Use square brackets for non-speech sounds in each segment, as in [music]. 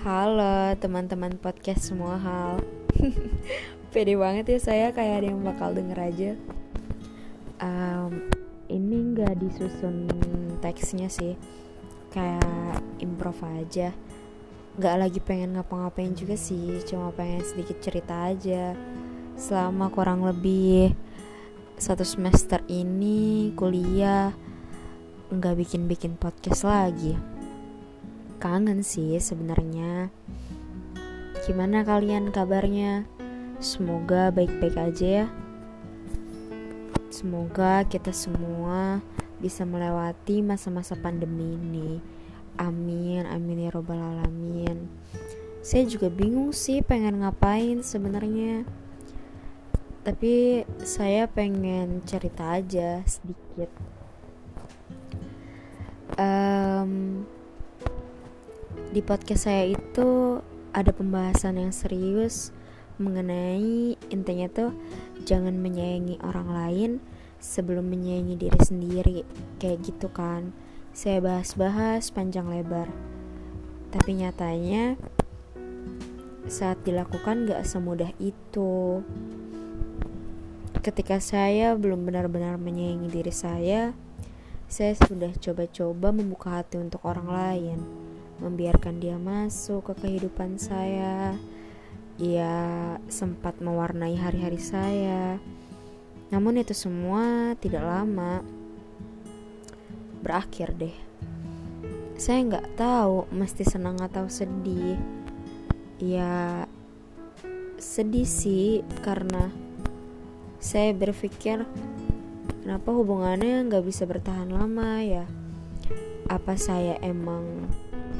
Halo teman-teman podcast semua hal. [laughs] Pede banget ya saya kayak ada yang bakal denger aja. Um, Ini gak disusun teksnya sih. Kayak improv aja. Gak lagi pengen ngapa-ngapain juga sih Cuma pengen sedikit cerita aja. Selama kurang lebih Satu semester ini kuliah Gak bikin-bikin podcast lagi kangen sih sebenarnya. Gimana kalian kabarnya? Semoga baik-baik aja ya. Semoga kita semua bisa melewati masa-masa pandemi ini. Amin, amin ya robbal alamin. Saya juga bingung sih pengen ngapain sebenarnya. Tapi saya pengen cerita aja sedikit. Um, di podcast saya itu ada pembahasan yang serius mengenai intinya tuh jangan menyayangi orang lain sebelum menyayangi diri sendiri. Kayak gitu kan. Saya bahas-bahas panjang lebar. Tapi nyatanya saat dilakukan gak semudah itu. Ketika saya belum benar-benar menyayangi diri saya saya sudah coba-coba membuka hati untuk orang lain membiarkan dia masuk ke kehidupan saya. Ia sempat mewarnai hari-hari saya. Namun itu semua tidak lama berakhir deh. Saya nggak tahu mesti senang atau sedih. Ya sedih sih karena saya berpikir kenapa hubungannya nggak bisa bertahan lama ya apa saya emang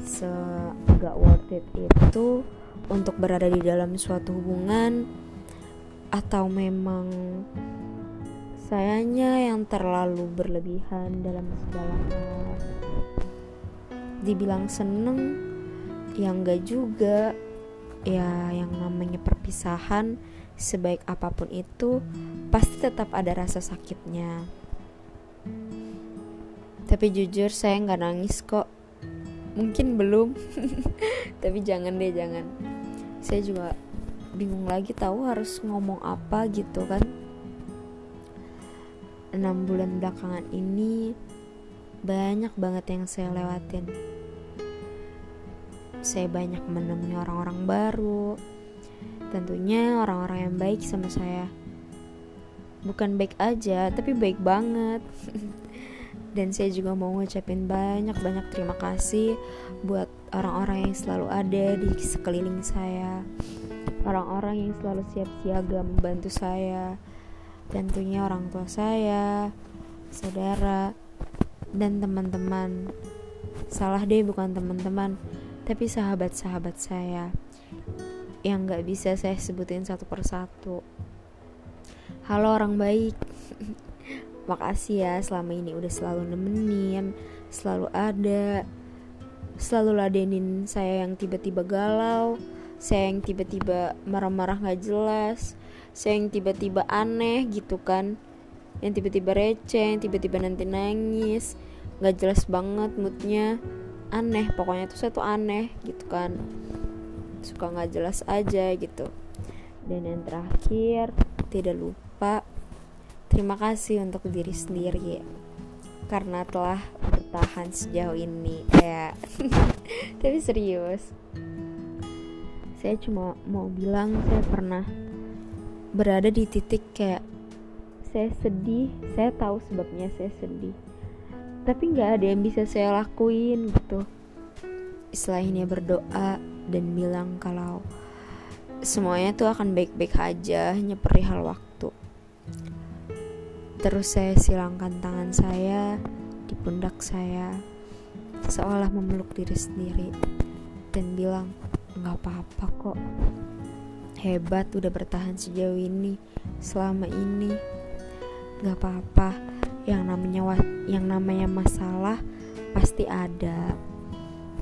se gak worth it itu untuk berada di dalam suatu hubungan atau memang sayanya yang terlalu berlebihan dalam segala hal. Dibilang seneng yang gak juga. Ya yang namanya perpisahan sebaik apa pun itu pasti tetap ada rasa sakitnya. Tapi jujur saya nggak nangis kok mungkin belum. [laughs] Tapi jangan deh jangan. Saya juga bingung lagi tahu harus ngomong apa gitu kan. Enam bulan belakangan ini banyak banget yang saya lewatin. Saya banyak menemui orang-orang baru. Tentunya orang-orang yang baik sama saya. Bukan baik aja tapi baik banget [laughs] dan saya juga mau ngucapin banyak-banyak terima kasih buat orang-orang yang selalu ada di sekeliling saya. Orang-orang yang selalu siap siaga membantu saya. Tentunya orang tua saya saudara dan teman-teman. Salah deh bukan teman-teman tapi sahabat-sahabat saya. Yang gak bisa saya sebutin satu persatu. Halo orang baik [laughs] Makasih ya selama ini udah selalu nemenin, selalu ada, selalu ladenin saya yang tiba-tiba galau, saya yang tiba-tiba marah-marah gak jelas, saya yang tiba-tiba aneh gitu kan, yang tiba-tiba receh, yang tiba-tiba nanti nangis, gak jelas banget moodnya, aneh pokoknya tuh saya tuh aneh gitu kan, suka gak jelas aja gitu. Dan yang terakhir tidak lupa Terima kasih untuk diri sendiri karena telah bertahan sejauh ini ya. [laughs] Tapi serius. Saya cuma mau bilang saya pernah berada di titik kayak saya sedih, saya tahu sebabnya saya sedih. Tapi nggak ada yang bisa saya lakuin gitu. Selainnya berdoa dan bilang kalau semuanya tuh akan baik-baik aja, hanya perihal waktu. Terus saya silangkan tangan saya di pundak saya seolah memeluk diri sendiri dan bilang nggak apa-apa kok. Hebat udah bertahan sejauh ini selama ini. Nggak apa-apa yang namanya yang namanya masalah pasti ada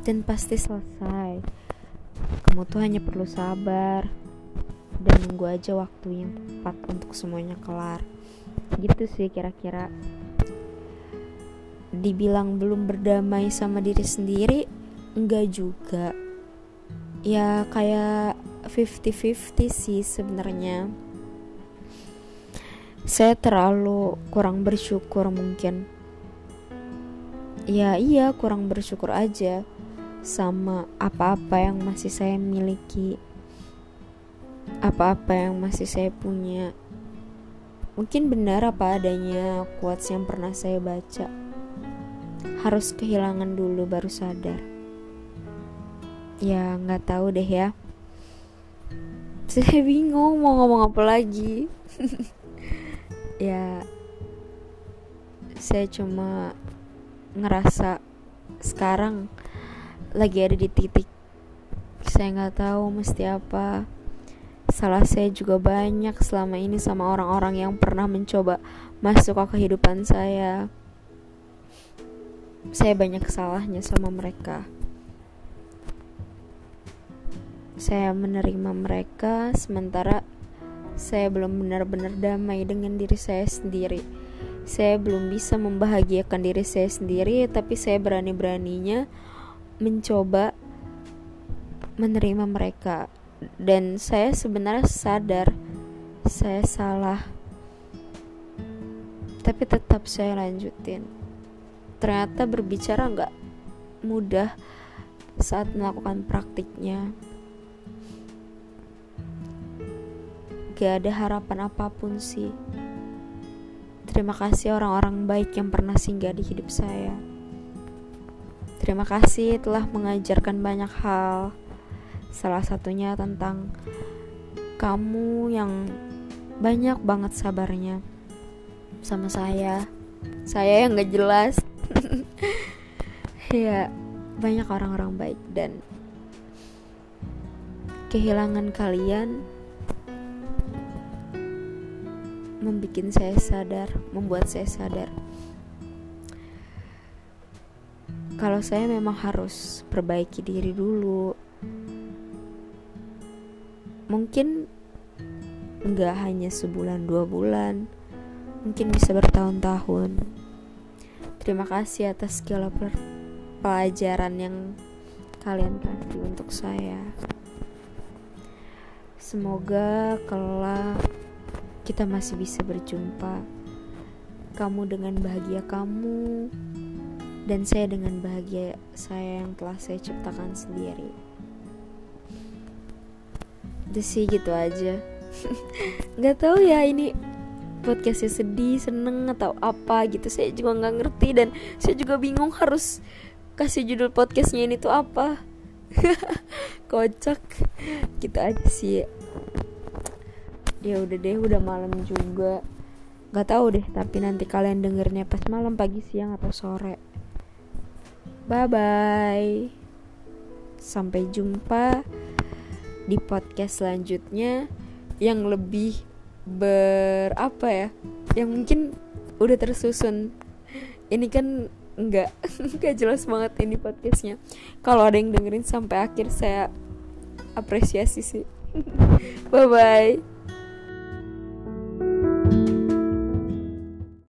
dan pasti selesai. Kamu tuh hanya perlu sabar dan nunggu aja waktu yang tepat untuk semuanya kelar gitu sih kira-kira. Dibilang belum berdamai sama diri sendiri enggak juga. Ya kayak 50-50 sih sebenarnya. Saya terlalu kurang bersyukur mungkin. Ya iya kurang bersyukur aja sama apa-apa yang masih saya miliki. Apa-apa yang masih saya punya mungkin benar apa adanya quotes yang pernah saya baca. Harus kehilangan dulu baru sadar. Ya nggak tahu deh ya. Saya bingung mau ngomong apa lagi. [laughs] Ya saya cuma ngerasa sekarang lagi ada di titik saya nggak tahu mesti apa salah saya juga banyak selama ini sama orang-orang yang pernah mencoba masuk ke kehidupan saya saya banyak salahnya sama mereka saya menerima mereka sementara saya belum benar-benar damai dengan diri saya sendiri. Saya belum bisa membahagiakan diri saya sendiri, tapi saya berani-beraninya mencoba menerima mereka. Dan saya sebenarnya sadar saya salah. Tapi tetap saya lanjutin. Ternyata berbicara nggak mudah saat melakukan praktiknya. gak ada harapan apa pun sih. Terima kasih orang-orang baik yang pernah singgah di hidup saya. Terima kasih telah mengajarkan banyak hal. Salah satunya tentang kamu yang banyak banget sabarnya sama saya. Saya yang gak jelas. [laughs] ya, banyak orang-orang baik dan kehilangan kalian membuat saya sadar, membuat saya sadar. Kalau saya memang harus perbaiki diri dulu. Mungkin nggak hanya sebulan dua bulan, mungkin bisa bertahun-tahun. Terima kasih atas segala pelajaran yang kalian kasih untuk saya. Semoga kelak kita masih bisa berjumpa. Kamu dengan bahagia kamu, dan saya dengan bahagia saya yang telah saya ciptakan sendiri. Udah sih gitu aja. [laughs] Gak tahu ya ini podcastnya sedih, seneng atau apa gitu. Saya juga nggak ngerti dan saya juga bingung harus kasih judul podcastnya ini tuh apa. [laughs] Kocak. Gitu aja sih ya udah deh udah malam juga nggak tahu deh tapi nanti kalian dengernya pas malam pagi siang atau sore bye bye sampai jumpa di podcast selanjutnya yang lebih berapa ya yang mungkin udah tersusun. Ini kan nggak [laughs] nggak jelas banget ini podcastnya. Kalau ada yang dengerin sampai akhir saya apresiasi sih. [laughs] Bye bye